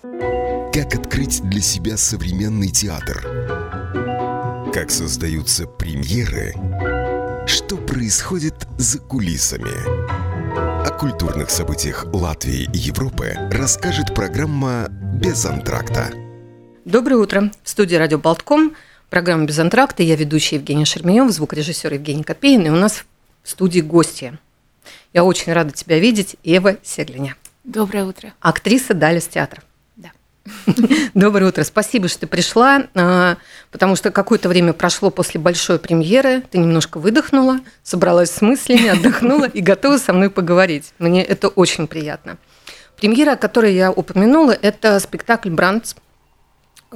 Как открыть для себя современный театр? Как создаются премьеры? Что происходит за кулисами? О культурных событиях Латвии и Европы расскажет программа «Без антракта». Доброе утро. В студии «Радио Болтком» программа «Без антракта». Я ведущая Евгения Шерменев, звукорежиссер Евгений Копейн. И у нас в студии гости. Я очень рада тебя видеть, Ева Сеглиня. Доброе утро. Актриса Далис театра. Доброе утро. Спасибо, что ты пришла, а, потому что какое-то время прошло после большой премьеры. Ты немножко выдохнула, собралась с мыслями, отдохнула и готова со мной поговорить. Мне это очень приятно. Премьера, о которой я упомянула, это спектакль «Брандс»,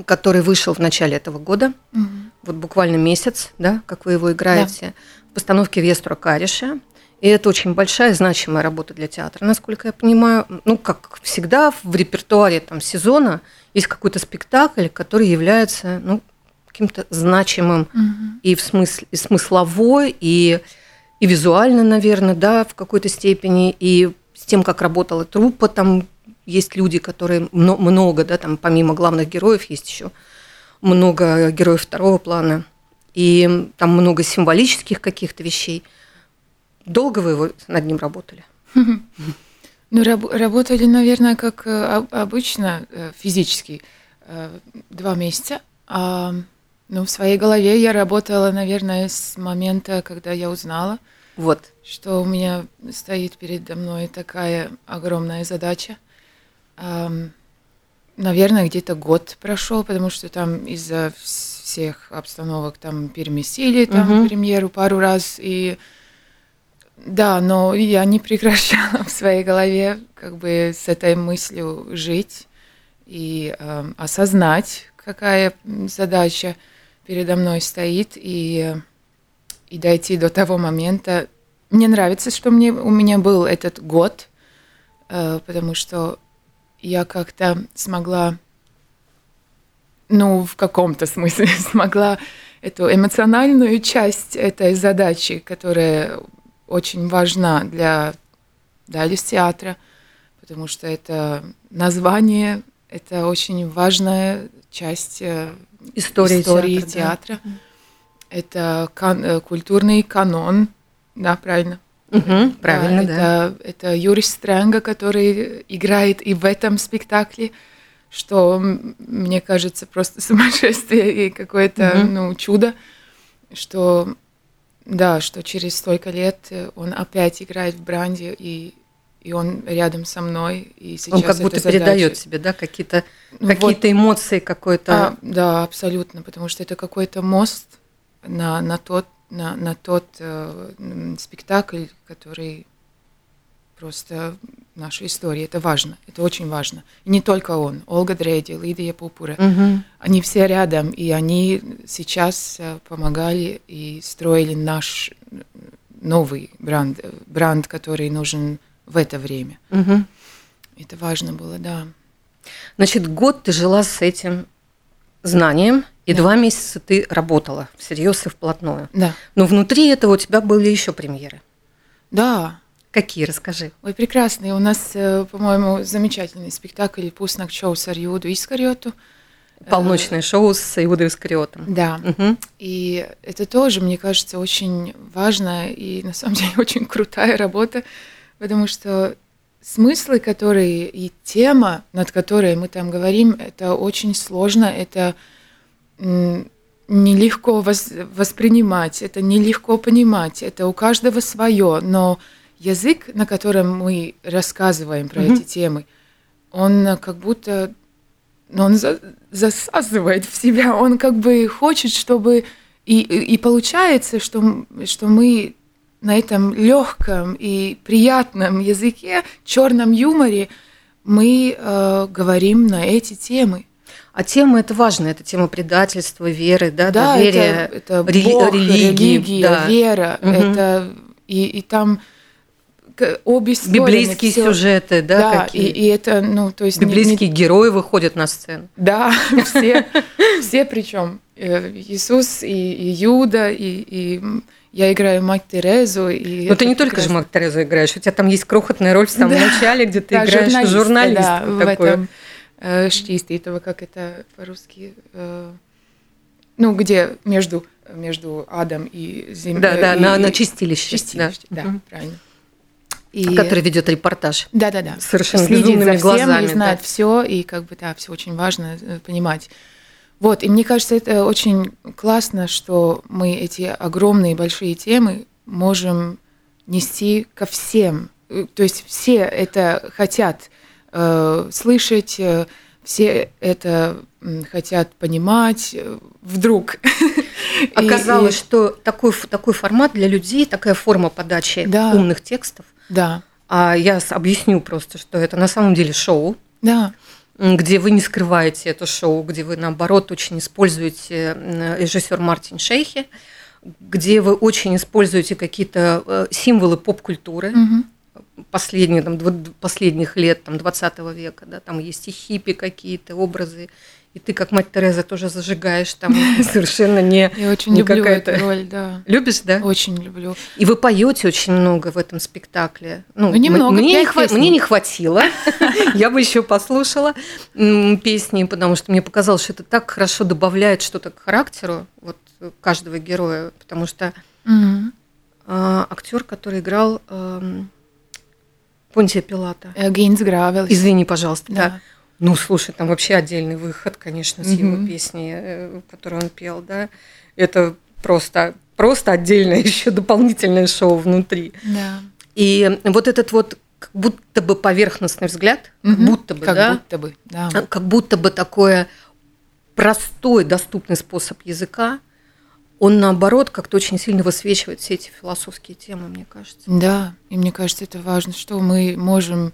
который вышел в начале этого года. Угу. Вот буквально месяц, да, как вы его играете. Да. В постановке Вестра Кариша. И это очень большая, значимая работа для театра, насколько я понимаю. Ну, как всегда, в репертуаре там, сезона есть какой-то спектакль, который является ну, каким-то значимым угу. и в смысле и смысловой, и, и визуально, наверное, да, в какой-то степени, и с тем, как работала труппа, там есть люди, которые много, да, там помимо главных героев есть еще много героев второго плана, и там много символических каких-то вещей – Долго вы его над ним работали? Ну, раб работали, наверное, как э, обычно, э, физически, э, два месяца. А, ну, в своей голове я работала, наверное, с момента, когда я узнала, вот. что у меня стоит передо мной такая огромная задача. Наверное, где-то год прошел, потому что там из-за всех обстановок там переместили там угу. премьеру пару раз, и да, но я не прекращала в своей голове как бы с этой мыслью жить и э, осознать, какая задача передо мной стоит, и, и дойти до того момента. Мне нравится, что мне, у меня был этот год, э, потому что я как-то смогла, ну, в каком-то смысле смогла эту эмоциональную часть этой задачи, которая очень важна для Далис театра, потому что это название, это очень важная часть э, истории, истории театра. театра. Да. Это кан, э, культурный канон, да, правильно? Угу, правильно, да. Это, это Юрий Стрэнга, который играет и в этом спектакле, что мне кажется просто сумасшествие и какое-то угу. ну, чудо, что да, что через столько лет э, он опять играет в Бранде, и, и он рядом со мной. И сейчас он как будто задача... передает себе, да, какие-то ну, какие вот, эмоции, какой-то... А, да, абсолютно, потому что это какой-то мост на, на тот, на, на тот э, спектакль, который просто наша история. Это важно, это очень важно. И не только он, Ольга Дреди, Лидия Пупура, угу. они все рядом, и они сейчас э, помогали и строили наш новый бренд, бренд, который нужен в это время. Угу. Это важно было, да. Значит, год ты жила с этим знанием, и да. два месяца ты работала всерьез и вплотную. Да. Но внутри этого у тебя были еще премьеры. Да, Какие, расскажи. Ой, прекрасный. У нас, э, по-моему, замечательный спектакль «Пуснак шоу с Арьюду Искариоту». Полночное шоу с Иудой Искариотом. Да. Угу. И это тоже, мне кажется, очень важная и, на самом деле, очень крутая работа, потому что смыслы, которые и тема, над которой мы там говорим, это очень сложно, это нелегко воспринимать, это нелегко понимать, это у каждого свое, но язык, на котором мы рассказываем про mm-hmm. эти темы, он как будто ну, он за, засасывает в себя, он как бы хочет, чтобы и, и получается, что, что мы на этом легком и приятном языке, черном юморе, мы э, говорим на эти темы. А тема это важно, это тема предательства, веры, да, да доверия, это, это рели- Бог, религии, религия, да. вера, угу. это и, и там обе стороны. Библейские всё. сюжеты, да? Да, какие? И, и это, ну, то есть... Библейские не, герои выходят на сцену. Да, все, все причем. Э, Иисус и, и Юда, и, и я играю мать Терезу. И Но ты не только же мать Терезу играешь, у тебя там есть крохотная роль в самом да, начале, где ты да, играешь журналист. Да, в этом э, шчиститого, как это по-русски, э, ну, где между, между адом и землей. Да, да, и, на, на чистилище. чистилище, да, Мгм. правильно. И, Который ведет репортаж. да, да, да. Совершенно Следит за всем глазами, и знает да. все, и как бы, да, все очень важно э, понимать. Вот, и мне кажется, это очень классно, что мы эти огромные большие темы можем нести ко всем. Э, То есть все это хотят э, слышать, э, все это хотят понимать э, вдруг. Оказалось, и- что такой, такой формат для людей, такая форма подачи Да. умных текстов. Да, А я объясню просто, что это на самом деле шоу, да, где вы не скрываете это шоу, где вы, наоборот, очень используете режиссер Мартин Шейхи, где вы очень используете какие-то э, символы поп-культуры Мгм. последние, там, последних лет там, 20 века. Да, там есть и хиппи какие-то образы, и ты, как мать Тереза, тоже зажигаешь там совершенно не... я очень не люблю эту роль, да. Любишь, да? Очень люблю. И вы поете очень много в этом спектакле. Ну, Ну, немного, мне, не хва- мне не хватило. Я бы еще послушала песни, потому что мне показалось, что это так хорошо добавляет что-то к характеру вот, каждого героя. Потому что Мгм. актер, который играл эм, Понтия Пилата. Э, Гейнс Гравел. Извини, пожалуйста. Да. Ну, слушай, там вообще отдельный выход, конечно, с его Мгм. песни, э, которую он пел, да. Это просто, просто отдельное еще дополнительное шоу внутри. Да. И вот этот вот как будто бы поверхностный взгляд, как Мгм. будто бы, Как да, будто бы, да. а, как будто бы такое простой, доступный способ языка, он наоборот как-то очень сильно высвечивает все эти философские темы, мне кажется. Да, и мне кажется, это важно, что мы можем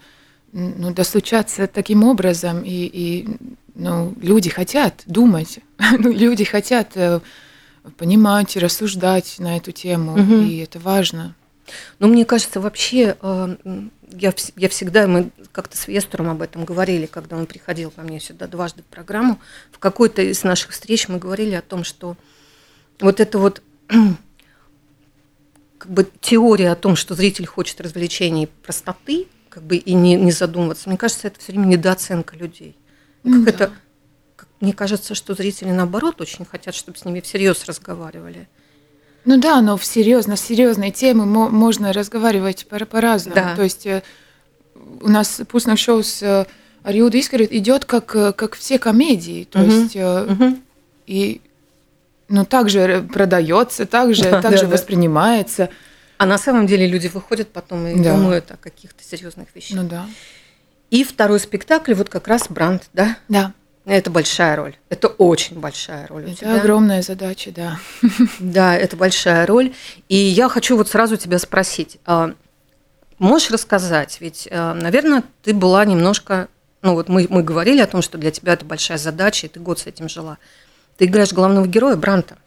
ну, достучаться таким образом, и, и ну, люди хотят думать, ну, люди хотят э, понимать, рассуждать на эту тему, Мгм. и это важно. Но мне кажется, вообще, э, я, я всегда, мы как-то с Вестером об этом говорили, когда он приходил ко мне сюда дважды в программу, в какой-то из наших встреч мы говорили о том, что вот это вот как бы теория о том, что зритель хочет развлечений и простоты, как бы и не, не задумываться, мне кажется, это все время недооценка людей. И Как Да. это, как- мне кажется, что зрители наоборот очень хотят, чтобы с ними всерьез разговаривали. Ну да, но всерьез, на серьезные темы мо- можно разговаривать по- по-разному. Да. То есть э, у нас пустное шоу с э, Ариуда Искорит идет как, э, как все комедии. То Мгм. есть э, и ну, также продается, также, Да, также да, да. А на самом деле люди выходят потом и Да. думают о каких-то серьезных вещах. Ну да. И второй спектакль, вот как раз Бранд, да? Да, Это большая роль. Это очень большая роль. у это тебя. огромная задача, да. Да, это большая роль. И я хочу вот сразу тебя спросить. а, Можешь рассказать? Ведь, а, наверное, ты была немножко... Ну вот мы, мы говорили о том, что для тебя это большая задача, и ты год с этим жила. Ты играешь главного героя Бранта,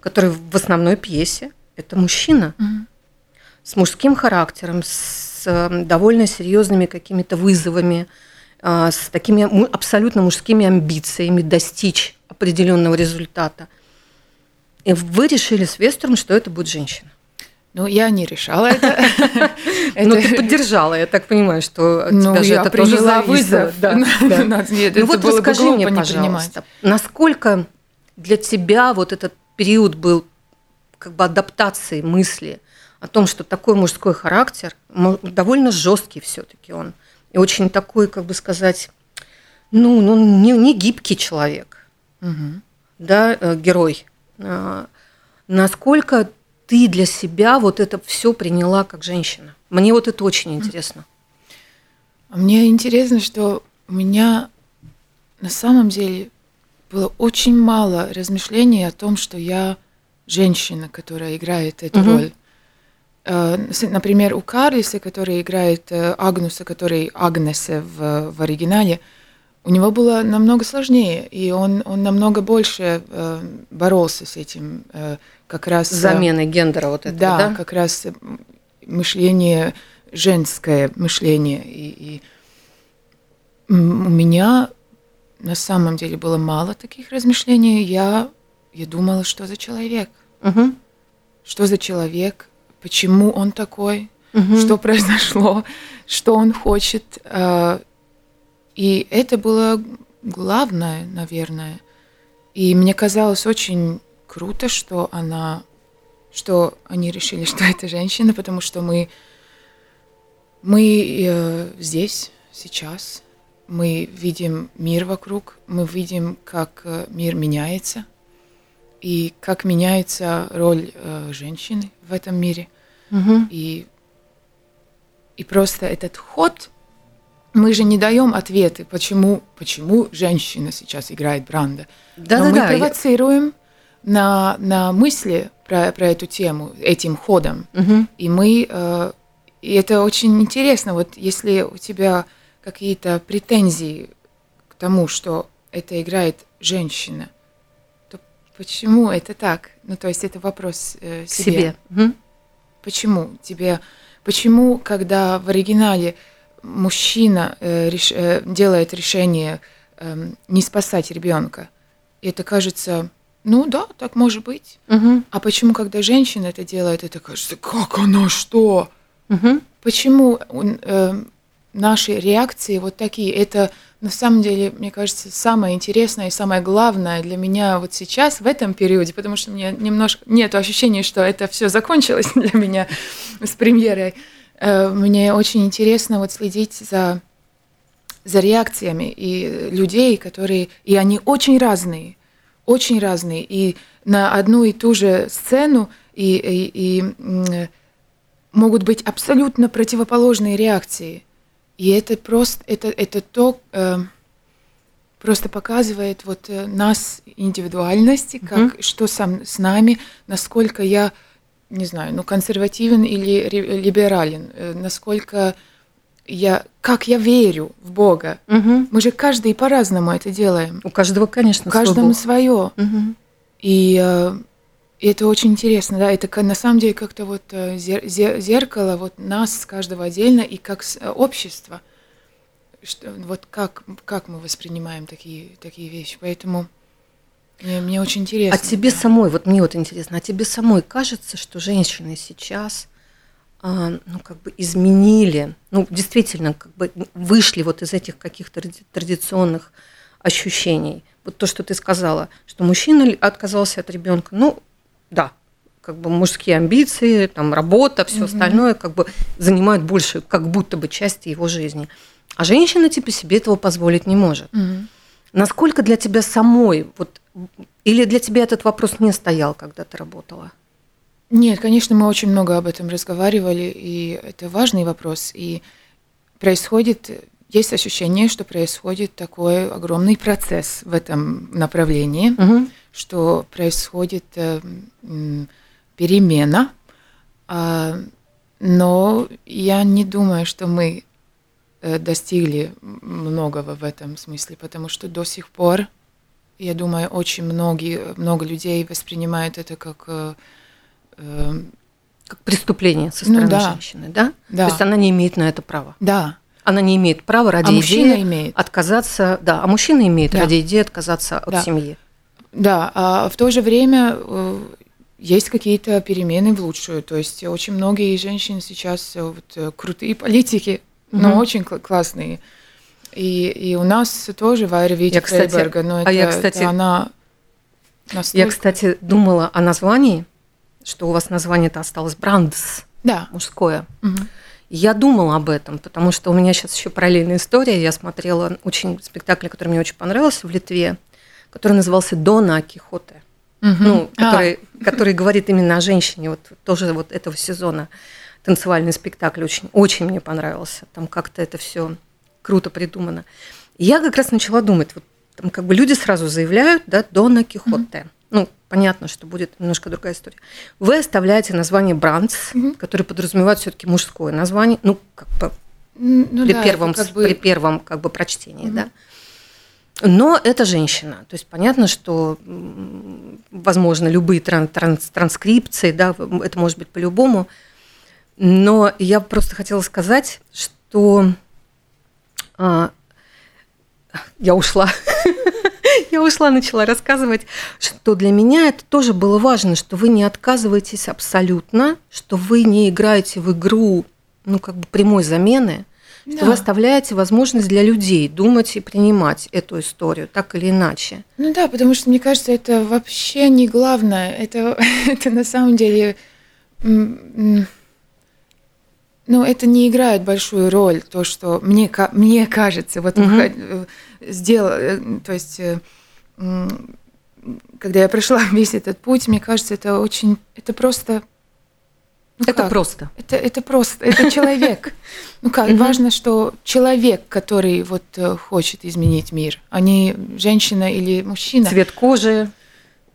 который в основной пьесе – это мужчина. Мгм. с мужским характером, с э, довольно серьезными какими-то вызовами, а, с такими абсолютно мужскими амбициями достичь определенного результата. И вы решили с Вестером, что это будет женщина. Ну, я не решала это. Но Это- ты поддержала, я так понимаю, что Ну, тебя же это тоже зависло. вызов. Ну, Ну вот расскажи мне, пожалуйста, насколько для тебя вот этот период был как бы адаптации мысли о том, что такой мужской характер, довольно жесткий все-таки он, и очень такой, как бы сказать, ну, ну не, не гибкий человек, Мгм. да, э, герой. А, Насколько ты для себя вот это все приняла как женщина? Мне вот это очень интересно. Мне интересно, что у меня на самом деле было очень мало размышлений о том, что я женщина, которая играет эту Мгм. роль. Э, Например, у Карлиса, который играет э, Агнуса, который Агнесе в, в оригинале, у него было намного сложнее, и он, он намного больше э, боролся с этим, э, как раз... Э, заменой гендера вот этого, да, да? как раз мышление, женское мышление. И, и у меня на самом деле было мало таких размышлений. Я, я думала, что за человек? Мгм. Что за человек? Почему он такой? Мгм. Что произошло? Что он хочет? э, И это было главное, наверное. И мне казалось очень круто, что она, что они решили, что это женщина, потому что мы, мы э, здесь сейчас, мы видим мир вокруг, мы видим, как э, мир меняется и как меняется роль э, женщины в этом мире. Мгм. И, и просто этот ход, мы же не даем ответы, почему, почему женщина сейчас играет Бранда. Но мы Да-да-да. я- провоцируем на, на мысли про, про эту тему этим ходом. Мгм. И мы, э, и это очень интересно, вот если у тебя какие-то претензии к тому, что это играет женщина, почему это так? Ну, то есть это вопрос э, К себе. себе. Мгм. Почему тебе, почему, когда в оригинале мужчина э, реш- э, делает решение эм, не спасать ребенка, это кажется, ну да, так может быть. Мгм. А почему, когда женщина это делает, это кажется, как она что? Мгм. Почему он, э, наши реакции вот такие? Это на самом деле, мне кажется, самое интересное и самое главное для меня вот сейчас, в этом периоде, потому что мне немножко нет ощущения, что это все закончилось для меня с премьерой. Э, Мне очень интересно вот следить за, за реакциями и людей, которые... И они очень разные, очень разные. И на одну и ту же сцену и, и, и, могут быть абсолютно противоположные реакции. И это просто, это, это то, э, просто показывает вот э, нас, индивидуальности, как, что сам, с нами, насколько я, не знаю, ну, консервативен или либерален, э, насколько я, как я верю в Бога. Мгм. Мы же каждый по-разному это делаем. У каждого, конечно, У свой каждому бог. свое. И э, и это очень интересно, да, это на самом деле как-то вот э, зер- зе- зеркало вот нас каждого отдельно и как э, общество, что, вот как, как мы воспринимаем такие, такие вещи, поэтому мне, мне очень интересно. А тебе да. самой, вот мне вот интересно, а тебе самой кажется, что женщины сейчас, а, ну, как бы изменили, ну, действительно, как бы вышли вот из этих каких-то ради- традиционных ощущений? Вот то, что ты сказала, что мужчина отказался от ребенка, ну, да, как бы мужские амбиции, там, работа, все остальное, как бы занимают больше, как будто бы части его жизни. А женщина, типа, себе этого позволить не может. Мгм. Насколько для тебя самой, вот, или для тебя этот вопрос не стоял, когда ты работала? Нет, конечно, мы очень много об этом разговаривали, и это важный вопрос. И происходит, есть ощущение, что происходит такой огромный процесс в этом направлении, что происходит э, перемена, А, но я не думаю, что мы э, достигли многого в этом смысле, потому что до сих пор, я думаю, очень многие, много людей воспринимают это как э, Как преступление со Ну стороны да. женщины, да? Да. То есть она не имеет на это права. да, Она не имеет права ради а идеи имеет. отказаться, да, а мужчина имеет Да. ради идеи отказаться от Да. семьи. Да, а в то же время э, есть какие-то перемены в лучшую. То есть очень многие женщины сейчас э, вот, э, крутые политики, но Мгм. очень кла- классные. И, и у нас тоже Вайра Витя Я, Фрейберга, но а это, я, это кстати- она настолько... Я, кстати, думала о названии, что у вас название-то осталось Брандс, Да. мужское. Мгм. Я думала об этом, потому что у меня сейчас еще параллельная история. Я смотрела очень спектакль, который мне очень понравился в Литве, который назывался Дона Кихоте. Мгм. ну, А, который, который говорит именно о женщине, вот тоже вот этого сезона танцевальный спектакль очень, очень мне понравился. Там как-то это все круто придумано. И я как раз начала думать, вот там как бы люди сразу заявляют, да, Дона Кихоте. Ну, понятно, что будет немножко другая история. Вы оставляете название Брандс, Мгм. который подразумевает все-таки мужское название, ну, как бы ну при, да, первом, как бы- при первом как бы прочтении, Мгм. да. Но это женщина. То есть понятно, что, возможно, любые тран- транс- транскрипции, да, это может быть по-любому. Но я просто хотела сказать, что а, я ушла. Я ушла, начала рассказывать, что для меня это тоже было важно, что вы не отказываетесь абсолютно, что вы не играете в игру, ну, как бы прямой замены, да. вы оставляете возможность для людей думать и принимать эту историю так или иначе. Ну да, потому что мне кажется, это вообще не главное. Это, это на самом деле ну, это не играет большую роль, то, что мне, мне кажется, вот mm-hmm. сделал, э, то есть, э, когда я прошла весь этот путь, мне кажется, это очень, это просто... Ну это как? просто. Это, это просто, это человек. Ну как, важно, что человек, который вот хочет изменить мир, а не женщина или мужчина. Цвет кожи.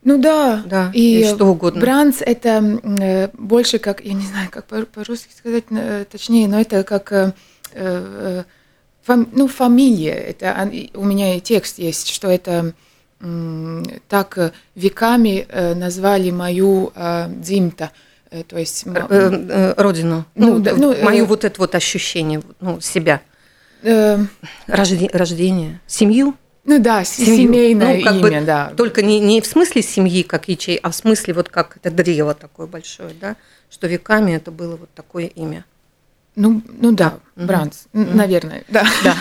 Ну да, да и, и что угодно. Бранц это э, больше как, я не знаю, как по-русски сказать э, точнее, но это как э, э, ну, фамилия. Это у меня и текст есть, что это э, так веками э, назвали мою э, дзимта, э, то есть э, э, родину. Ну, ну, да, ну мое э, вот это вот ощущение, ну себя. Э, Рожде, рождение, семью. Ну да, семью. семейное ну, как имя, бы, да. Только не, не в смысле семьи, как ячей, а в смысле вот как это древо такое большое, да, что веками это было вот такое имя. Ну, ну да, угу. Бранц, угу. наверное, да. да.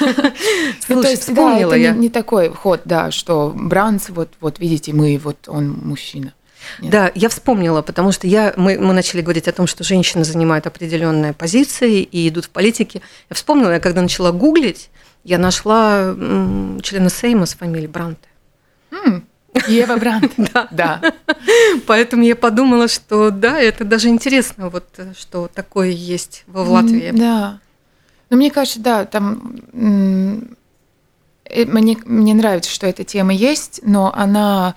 ну, то есть, вспомнила да, это я. Не, не такой ход, да, что Бранц, вот, вот видите, мы, вот он мужчина. Нет. Да, я вспомнила, потому что я, мы, мы начали говорить о том, что женщины занимают определенные позиции и идут в политике. Я вспомнила, я когда начала гуглить, я нашла члена Сейма с фамилией Бранте. Ева Брант. да. да. Поэтому я подумала, что да, это даже интересно, вот что такое есть в Латвии. Да. Ну, мне кажется, да, там э, мне, мне нравится, что эта тема есть, но она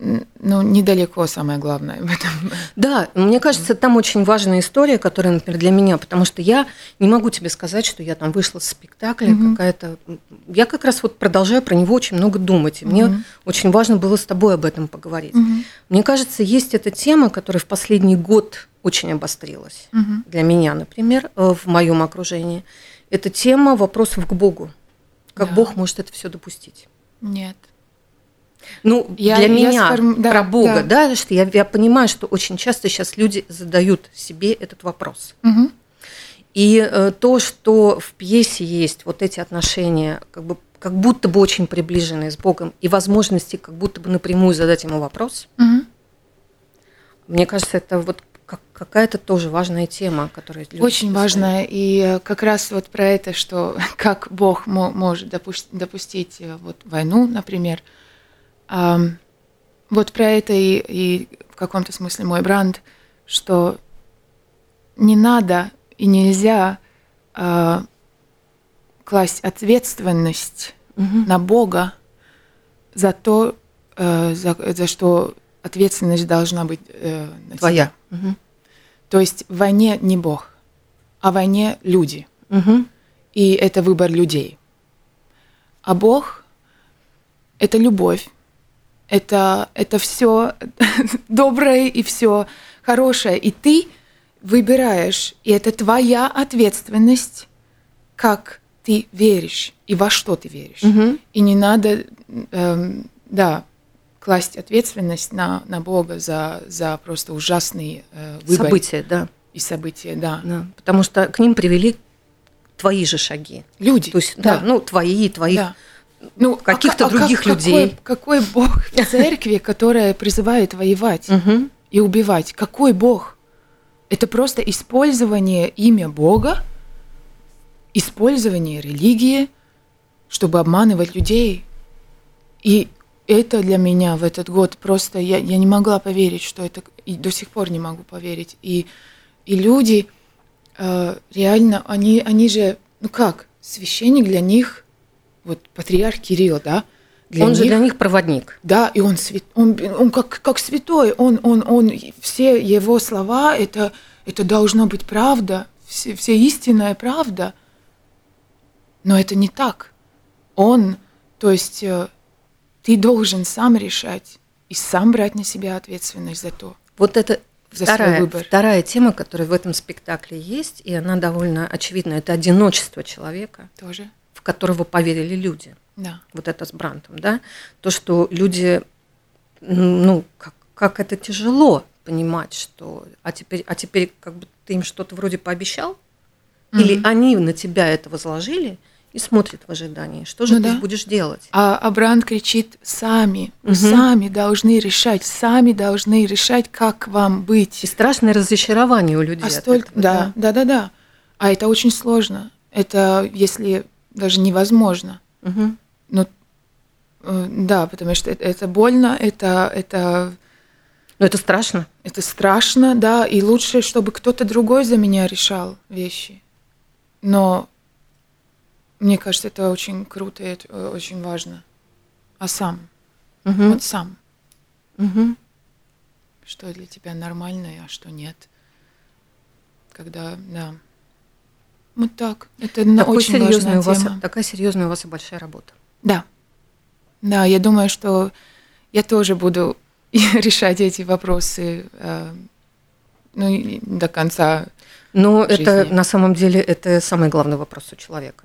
ну, недалеко самое главное в этом. Да, мне кажется, там очень важная история, которая, например, для меня, потому что я не могу тебе сказать, что я там вышла с спектакля mm-hmm. какая-то. Я как раз вот продолжаю про него очень много думать. И мне mm-hmm. очень важно было с тобой об этом поговорить. Mm-hmm. Мне кажется, есть эта тема, которая в последний год очень обострилась mm-hmm. для меня, например, э, в моем окружении. Это тема вопросов к Богу. Как да. Бог может это все допустить? Нет. Ну, я, для я меня сформ... да, про Бога, да, да что я, я понимаю, что очень часто сейчас люди задают себе этот вопрос. Угу. И э, то, что в пьесе есть вот эти отношения, как бы как будто бы очень приближенные с Богом, и возможности как будто бы напрямую задать ему вопрос, угу. мне кажется, это вот какая-то тоже важная тема, которая люди очень важная, и э, как раз вот про это, что как Бог может допустить э, вот войну, например, вот про это и, и в каком-то смысле мой бранд, что не надо и нельзя э, класть ответственность угу. на Бога за то, э, за, за что ответственность должна быть э, на твоя. Угу. То есть в войне не Бог, а в войне люди. Угу. И это выбор людей. А Бог – это любовь это, это все доброе и все хорошее. И ты выбираешь, и это твоя ответственность, как ты веришь и во что ты веришь. Угу. И не надо, эм, да, класть ответственность на, на Бога за, за просто ужасные э, выборы. События, да. И события, да. да. Потому что к ним привели твои же шаги. Люди. То есть, да, да ну, твои, твоих да ну, каких-то а, других а людей. Какой, какой Бог в церкви, которая призывает воевать и убивать? Какой Бог? Это просто использование имя Бога, использование религии, чтобы обманывать людей. И это для меня в этот год просто я, я не могла поверить, что это и до сих пор не могу поверить. И, и люди э, реально, они, они же, ну как, священник для них вот патриарх Кирилл, да, для он них, же для них проводник. Да, и он, свят, он, он как, как святой, он, он, он, все его слова, это, это должно быть правда, все, все истинная правда. Но это не так. Он, то есть э, ты должен сам решать и сам брать на себя ответственность за то. Вот это за вторая, свой выбор. вторая тема, которая в этом спектакле есть, и она довольно очевидна, это одиночество человека. Тоже в которого поверили люди. Да. Вот это с Брантом, да? То, что люди, ну, как, как это тяжело понимать, что, а теперь, а теперь как бы ты им что-то вроде пообещал, Или они на тебя это возложили и смотрят в ожидании. Что же Ну ты да. будешь делать? А, а Бранд кричит сами, Мгм. сами должны решать, сами должны решать, как вам быть. И страшное разочарование у людей. А от столько, этого, да, да, да, да. А это очень сложно. Это если даже невозможно. Мгм. Ну, э, да, потому что это, это больно, это, это, Но это страшно. это страшно, да, и лучше, чтобы кто-то другой за меня решал вещи. Но мне кажется, это очень круто, и это э, очень важно. А сам, Мгм. вот сам, Мгм. что для тебя нормально, а что нет. Когда, да. Вот так. Это Такой очень серьезный важная у вас, тема. такая серьезная у вас и большая работа. Да. Да, я думаю, что я тоже буду решать эти вопросы э, ну, до конца. Но жизни. это на самом деле это самый главный вопрос у человека.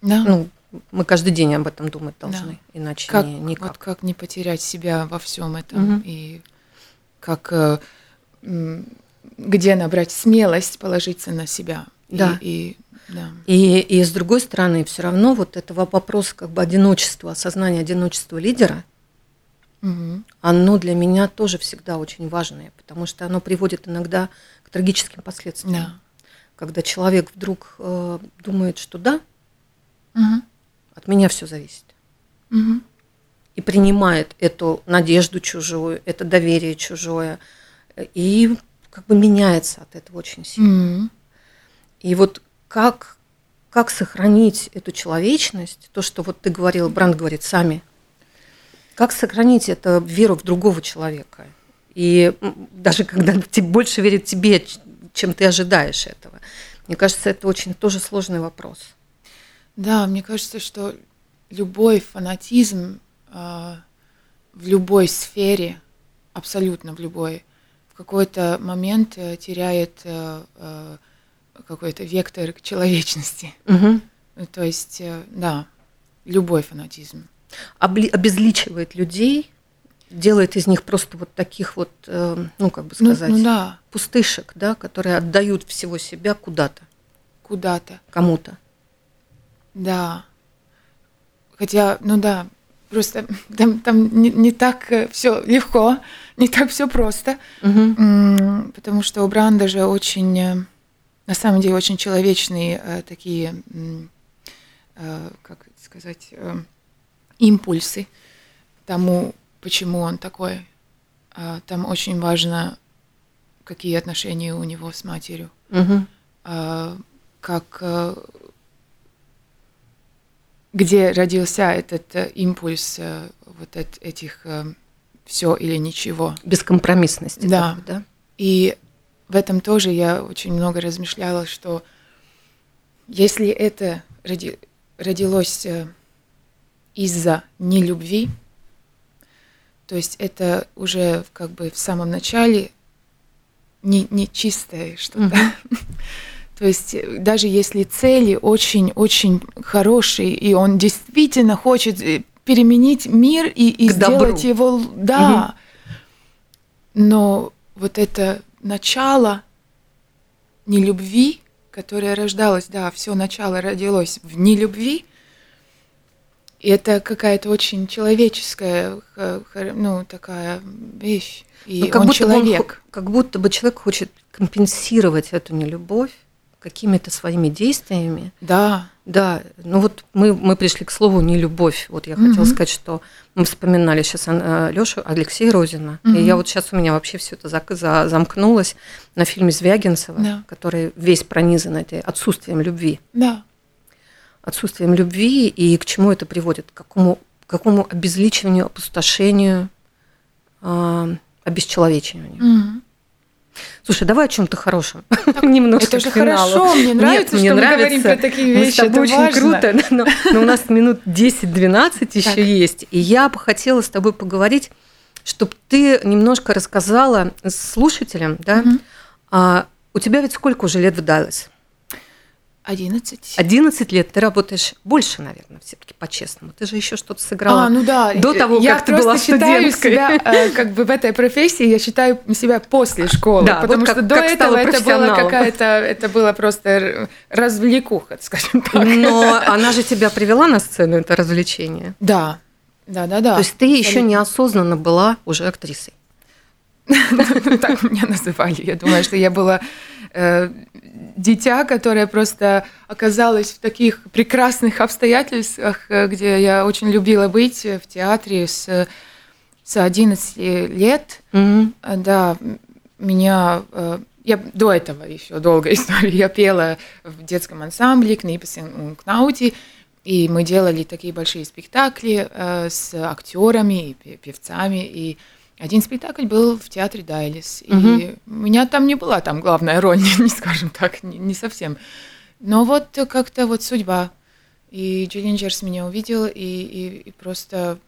Да. Ну, мы каждый день об этом думать Да. должны, иначе как, не, никак. вот как не потерять себя во всем этом Мгм. и как э, где набрать смелость положиться на себя. И- Да. И, да. И, и с другой стороны, все равно вот этого вопроса как бы одиночества, осознания одиночества лидера, Мгм. оно для меня тоже всегда очень важное, потому что оно приводит иногда к трагическим последствиям. Да. Когда человек вдруг э, думает, что да, Мгм. от меня все зависит. Мгм. И принимает эту надежду чужую, это доверие чужое, э, и как бы меняется от этого очень сильно. Мгм. И вот как, как сохранить эту человечность, то, что вот ты говорила, Бранд говорит, сами, как сохранить эту веру в другого человека? И даже когда больше верит тебе, чем ты ожидаешь этого. Мне кажется, это очень тоже сложный вопрос. Да, мне кажется, что любой фанатизм а, в любой сфере, абсолютно в любой, в какой-то момент э, теряет э, э, какой-то вектор к человечности. Ну, То есть, э, да, любой фанатизм. Обли- обезличивает людей, делает из них просто вот таких вот, э, ну, как бы Ну, сказать, ну да, пустышек, да, которые отдают всего себя куда-то, куда-то. кому-то. Да. Хотя, ну да, просто там, там не, не так все легко, не так все просто. М, Потому что у Бранда же очень, э, на самом деле, очень человечные э, такие, э, как сказать, э, импульсы тому, почему он такой. А Там очень важно, какие отношения у него с матерью, а, как э, где родился этот э, импульс э, вот эт- этих все или ничего. Бескомпромиссности. Да. такой, да? И в этом тоже я очень много размышляла, что если это роди- родилось э, из-за нелюбви, то есть это уже как бы в самом начале не, не чистое что-то. То есть э, даже если цели очень-очень хорошие, и он действительно хочет э, переменить мир и, и К добру. сделать его, да, но вот это начало нелюбви, которое рождалось, да, все начало родилось в нелюбви, и это какая-то очень человеческая, ну, такая вещь. И Ну, как, он будто он человек. хо- как будто бы человек хочет компенсировать эту нелюбовь какими-то своими действиями. Да, Да, ну вот мы, мы пришли к слову нелюбовь. Вот я хотела Мгм. сказать, что мы вспоминали сейчас Лешу Алексея Розина. И Мгм. я вот сейчас у меня вообще все это зак- за- замкнулось на фильме Звягинцева, Да. который весь пронизан этой отсутствием любви. да, Отсутствием любви и к чему это приводит? К какому, к какому обезличиванию, опустошению, а, обесчеловечиванию. Мгм. Слушай, давай о чем-то хорошем. Немножко Это же хорошо, мне Нет, нравится, мне что мы нравится. говорим про такие Мы с вещи, это тобой очень важно. круто, но, но у нас минут 10-12 еще Так. есть. И я бы хотела с тобой поговорить, чтобы ты немножко рассказала слушателям, да, Мгм. а, у тебя ведь сколько уже лет в Даллас? 11. 11 лет ты работаешь больше, наверное, все-таки по-честному. Ты же еще что-то сыграла. А, ну да. До того, я как ты была студенткой. себя, э, как бы в этой профессии, я считаю себя после школы. Да, потому вот что как- до как этого это была какая-то, это было просто развлекуха, скажем так. Но она же тебя привела на сцену, это развлечение. Да, да, да, да. То есть ты еще неосознанно была уже актрисой. так меня называли. Я думаю, что я была э, дитя, которое просто оказалось в таких прекрасных обстоятельствах, э, где я очень любила быть э, в театре с, с 11 лет. А, Да, меня... э, Я до этого еще долгая история. Я пела в детском ансамбле Книпесен Кнаути, и мы делали такие большие спектакли э, с актерами и пе- певцами. И один спектакль был в театре Дайлис. И Мгм. у меня там не была там главная роль, не, скажем так, не, не совсем. Но вот как-то вот судьба. И Джиллинджерс меня увидел и, и- и просто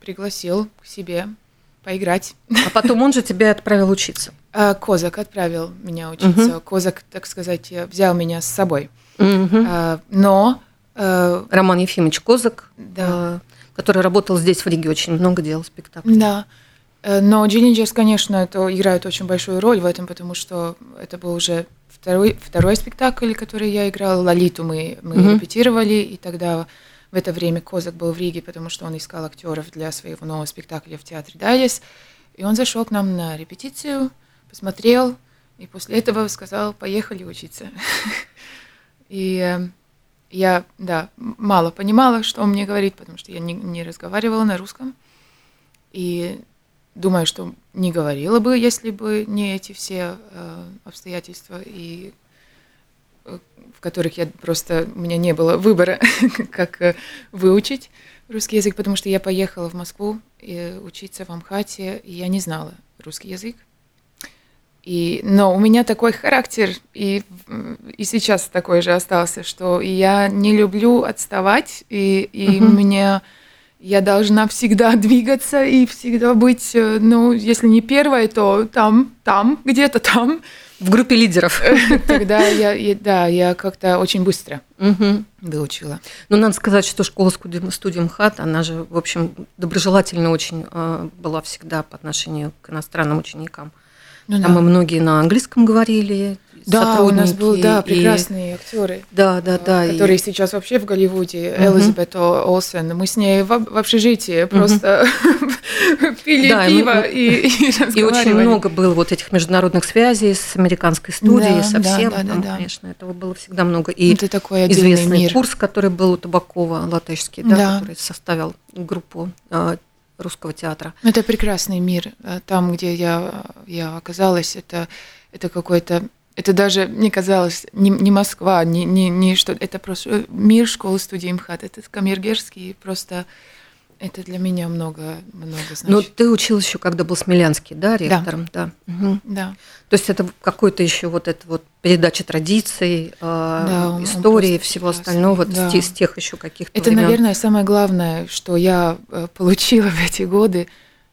пригласил к себе поиграть. А потом он же тебя отправил учиться. А, Козак отправил меня учиться. Козак, так сказать, взял меня с собой. А, Но э, Роман Ефимович Козак, Да. э, который работал здесь в Риге, очень много делал спектаклей. да. Э, Но Джиллинджерс, конечно, это играет очень большую роль в этом, потому что это был уже второй, второй спектакль, который я играла. Лолиту мы, мы Мгм. репетировали, и тогда в это время Козак был в Риге, потому что он искал актеров для своего нового спектакля в театре Дайлис. И он зашел к нам на репетицию, посмотрел, и после этого сказал, поехали учиться. И э, я, да, мало понимала, что он мне говорит, потому что я не, не разговаривала на русском. И думаю, что не говорила бы, если бы не эти все э, обстоятельства, и, э, в которых я просто, у меня не было выбора, как э, выучить русский язык, потому что я поехала в Москву и учиться в Амхате, и я не знала русский язык. И, но у меня такой характер, и, и сейчас такой же остался, что я не люблю отставать, и, и Мгм. мне я должна всегда двигаться и всегда быть, э, ну, если не первой, то там, там, где-то там. В группе лидеров. Тогда я, да, я как-то очень быстро Мгм. выучила. Ну, надо сказать, что школа студии МХАТ, она же, в общем, доброжелательно очень э, была всегда по отношению к иностранным ученикам. Ну, Там да. и многие на английском говорили, Да, у нас был, да, сотрудники, и- прекрасные актеры. Да, да, да. и- которые сейчас вообще в Голливуде, Мгм. Элизабет Олсен. Мы с ней в, в общежитии просто пили Да, и мы- пиво и, и И очень много было вот этих международных связей с американской студией, Да, со да, всем. да, да, Там, да. конечно, этого было всегда много. И Это такой известный мир. курс, который был у Табакова, латышский, да, Да. который составил группу э, русского театра. Это прекрасный мир. Э, Там, где я, я оказалась, это, это какой-то... Это даже, мне казалось, не, не Москва, не, не, не что... Это просто э, мир школы студии МХАТ. Это Камергерский. Просто это для меня много, много Но значит. ты училась еще, когда был Смелянский, да, ректором? Да. Мгм. Да. То есть это какой-то еще вот это вот передача традиций, э, Да, истории всего прекрасный, остального, да. с, с тех еще каких-то Это, времен. наверное, самое главное, что я э, получила в эти годы,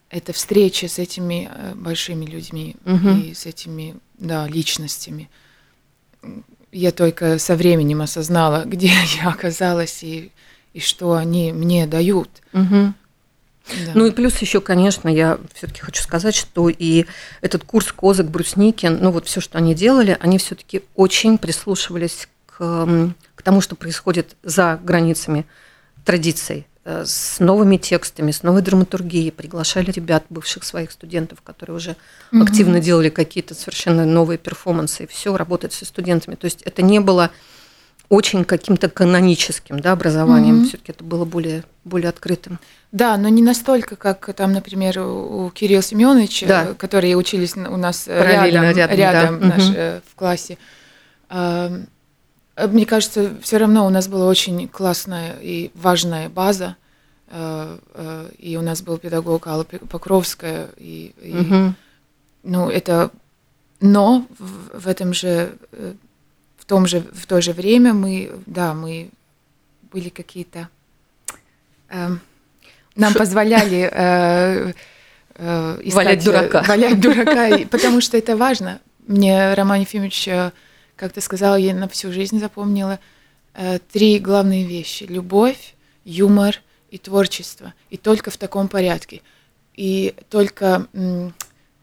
это встреча с этими большими людьми Мгм. и с этими, да, личностями. Я только со временем осознала, где я оказалась и, и что они мне дают. Мгм. Да. Ну и плюс еще, конечно, я все-таки хочу сказать, что и этот курс Козак, Брусникин, ну вот все, что они делали, они все-таки очень прислушивались к, к тому, что происходит за границами традиций, с новыми текстами, с новой драматургией, приглашали ребят, бывших своих студентов, которые уже Мгм. активно делали какие-то совершенно новые перформансы, и все работать со студентами. То есть это не было очень каким-то каноническим да, образованием, Мгм. все-таки это было более, более открытым. Да, но не настолько, как там, например, у, Кирилла Семеновича, Да. которые учились у нас э, Параллельно рядом, рядом, да. наш, Мгм. э, в классе. Э, Мне кажется, все равно у нас была очень классная и важная база. э, э, И у нас был педагог Алла Покровская. И, и, Мгм. ну, это... Но в, в этом же, в том же, в то же время мы, да, мы были какие-то... эм, нам Шо- позволяли э, э, искать, Валять дурака. Валять дурака, потому что это важно. Мне Роман Ефимович как ты сказала, я на всю жизнь запомнила э, три главные вещи: любовь, юмор и творчество, и только в таком порядке, и только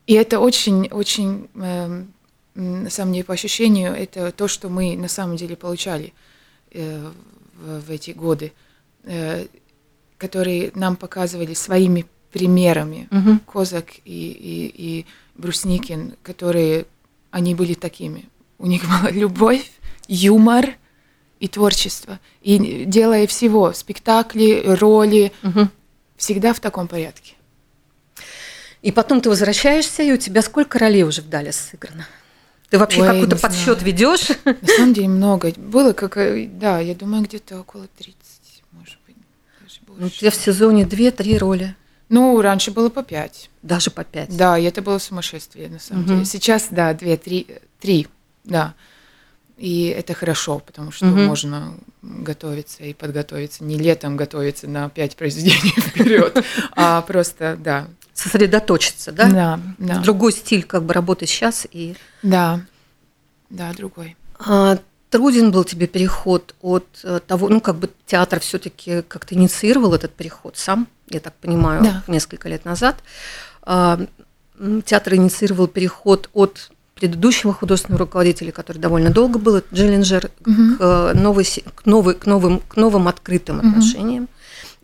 и это очень, очень э, на самом деле по ощущению это то, что мы на самом деле получали э, в, в эти годы, э, которые нам показывали своими примерами угу. Козак и, и, и Брусникин, которые они были такими. У них была любовь, юмор и творчество. И делая всего, спектакли, роли, угу. всегда в таком порядке. И потом ты возвращаешься, и у тебя сколько ролей уже в Дале сыграно? Ты вообще какой-то подсчет ведешь? На самом деле много. Было как, э, да, я думаю, где-то около 30, может быть, даже больше. Ну, у тебя в сезоне 2-3 роли. Ну, раньше было по 5. Даже по 5? Да, и это было сумасшествие, на самом угу. деле. Сейчас, да, 2-3, 3, да. И это хорошо, потому что угу. можно готовиться и подготовиться. Не летом готовиться на 5 произведений вперед, а просто, да, сосредоточиться, да? Да, да. Другой стиль как бы работы сейчас и... Да, да, другой. А, труден был тебе переход от э, того, ну как бы театр все-таки как-то инициировал этот переход сам, я так понимаю, да. несколько лет назад. А, театр инициировал переход от предыдущего художественного руководителя, который довольно долго был, Джеллинджер, угу. к, новой, к, новой, к, новым, к новым открытым угу. отношениям.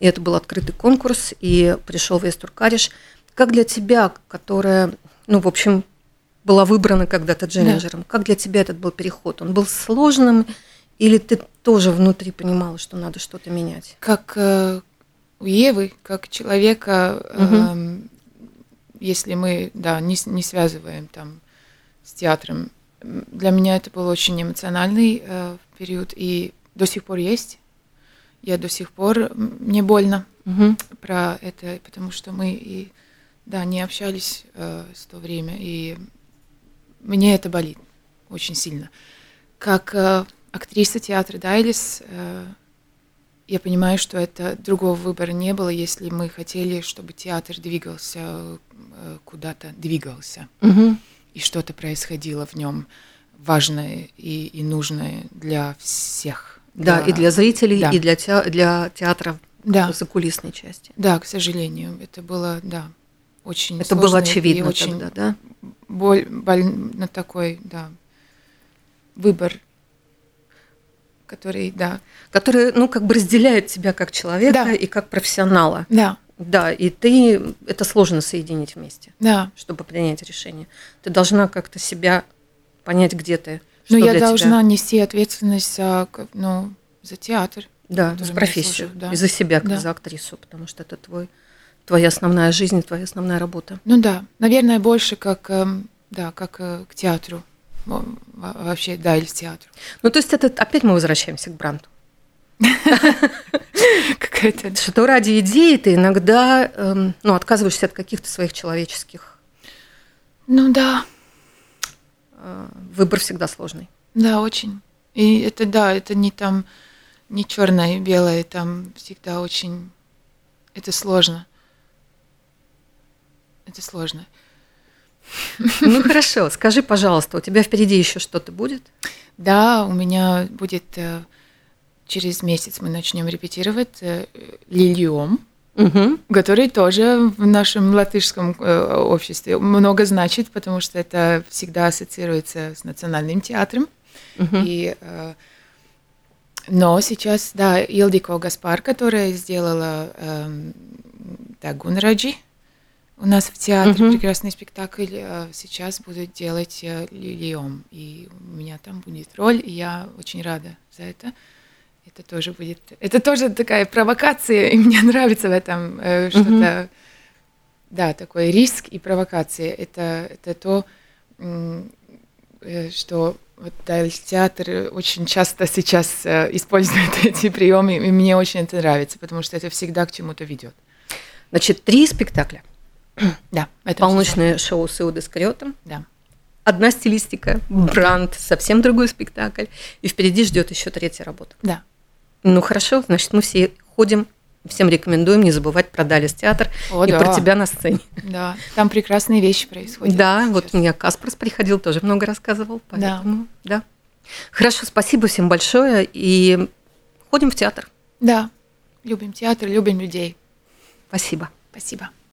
И это был открытый конкурс, и пришел Вестур Кариш – как для тебя, которая, ну, в общем, была выбрана когда-то Джеллинджером, да. как для тебя этот был переход? Он был сложным или ты тоже внутри понимала, что надо что-то менять? Как э, у Евы, как человека, угу. э, если мы, да, не, не связываем там с театром, для меня это был очень эмоциональный э, период и до сих пор есть. Я до сих пор мне больно угу. про это, потому что мы и да, не общались э, с то время, и мне это болит очень сильно. Как э, актриса театра Дайлис, э, я понимаю, что это другого выбора не было, если мы хотели, чтобы театр двигался э, куда-то, двигался, угу. И что-то происходило в нем важное и, и нужное для всех. Да, для, и для зрителей, да. и для, те, для театра да. закулисной части. Да, к сожалению, это было, да, очень Это было очевидно очень тогда, да? Боль, боль на такой, да, выбор, который, да. Который, ну, как бы разделяет тебя как человека да. и как профессионала. Да. Да, и ты, это сложно соединить вместе, да. чтобы принять решение. Ты должна как-то себя понять, где ты. Ну, я должна тебя... нести ответственность за, ну, за театр. Да, за профессию, служу, да. и за себя, как да. за актрису, потому что это твой твоя основная жизнь, твоя основная работа. Ну да, наверное, больше как, эм, да, как э, к театру, вообще, да, или к театру. Ну то есть это опять мы возвращаемся к бранту. Какая-то... Что ради идеи ты иногда эм, ну, отказываешься от каких-то своих человеческих. Ну да. Э, выбор всегда сложный. Да, очень. И это да, это не там не черное и белое, там всегда очень это сложно. Это сложно. Ну хорошо, скажи, пожалуйста, у тебя впереди еще что-то будет? Да, у меня будет э, через месяц мы начнем репетировать э, Лильем, угу. который тоже в нашем латышском э, обществе много значит, потому что это всегда ассоциируется с национальным театром. Угу. И, но сейчас, да, Илдико Гаспар, которая сделала э, Дагунраджи, у нас в театре угу. прекрасный спектакль э, сейчас будут делать э, Лилиом, и у меня там будет роль, и я очень рада за это. Это тоже будет, это тоже такая провокация, и мне нравится в этом э, что-то, да, такой риск и провокация. Это это то, что вот да, театр очень часто сейчас использует эти приемы, и мне очень это нравится, потому что это всегда к чему-то ведет. Значит, три спектакля. Да. Это Полночное шоу с Иудой Скариотом. Да. Одна стилистика, бранд, совсем другой спектакль. И впереди ждет еще третья работа. Да. Ну хорошо, значит, мы все ходим, всем рекомендуем не забывать про Далис театр О, и да. про тебя на сцене. Да, там прекрасные вещи происходят. Да, сейчас. вот у меня Каспарс приходил, тоже много рассказывал, поэтому да. да. Хорошо, спасибо всем большое. И ходим в театр. Да, любим театр, любим людей. Спасибо. Спасибо.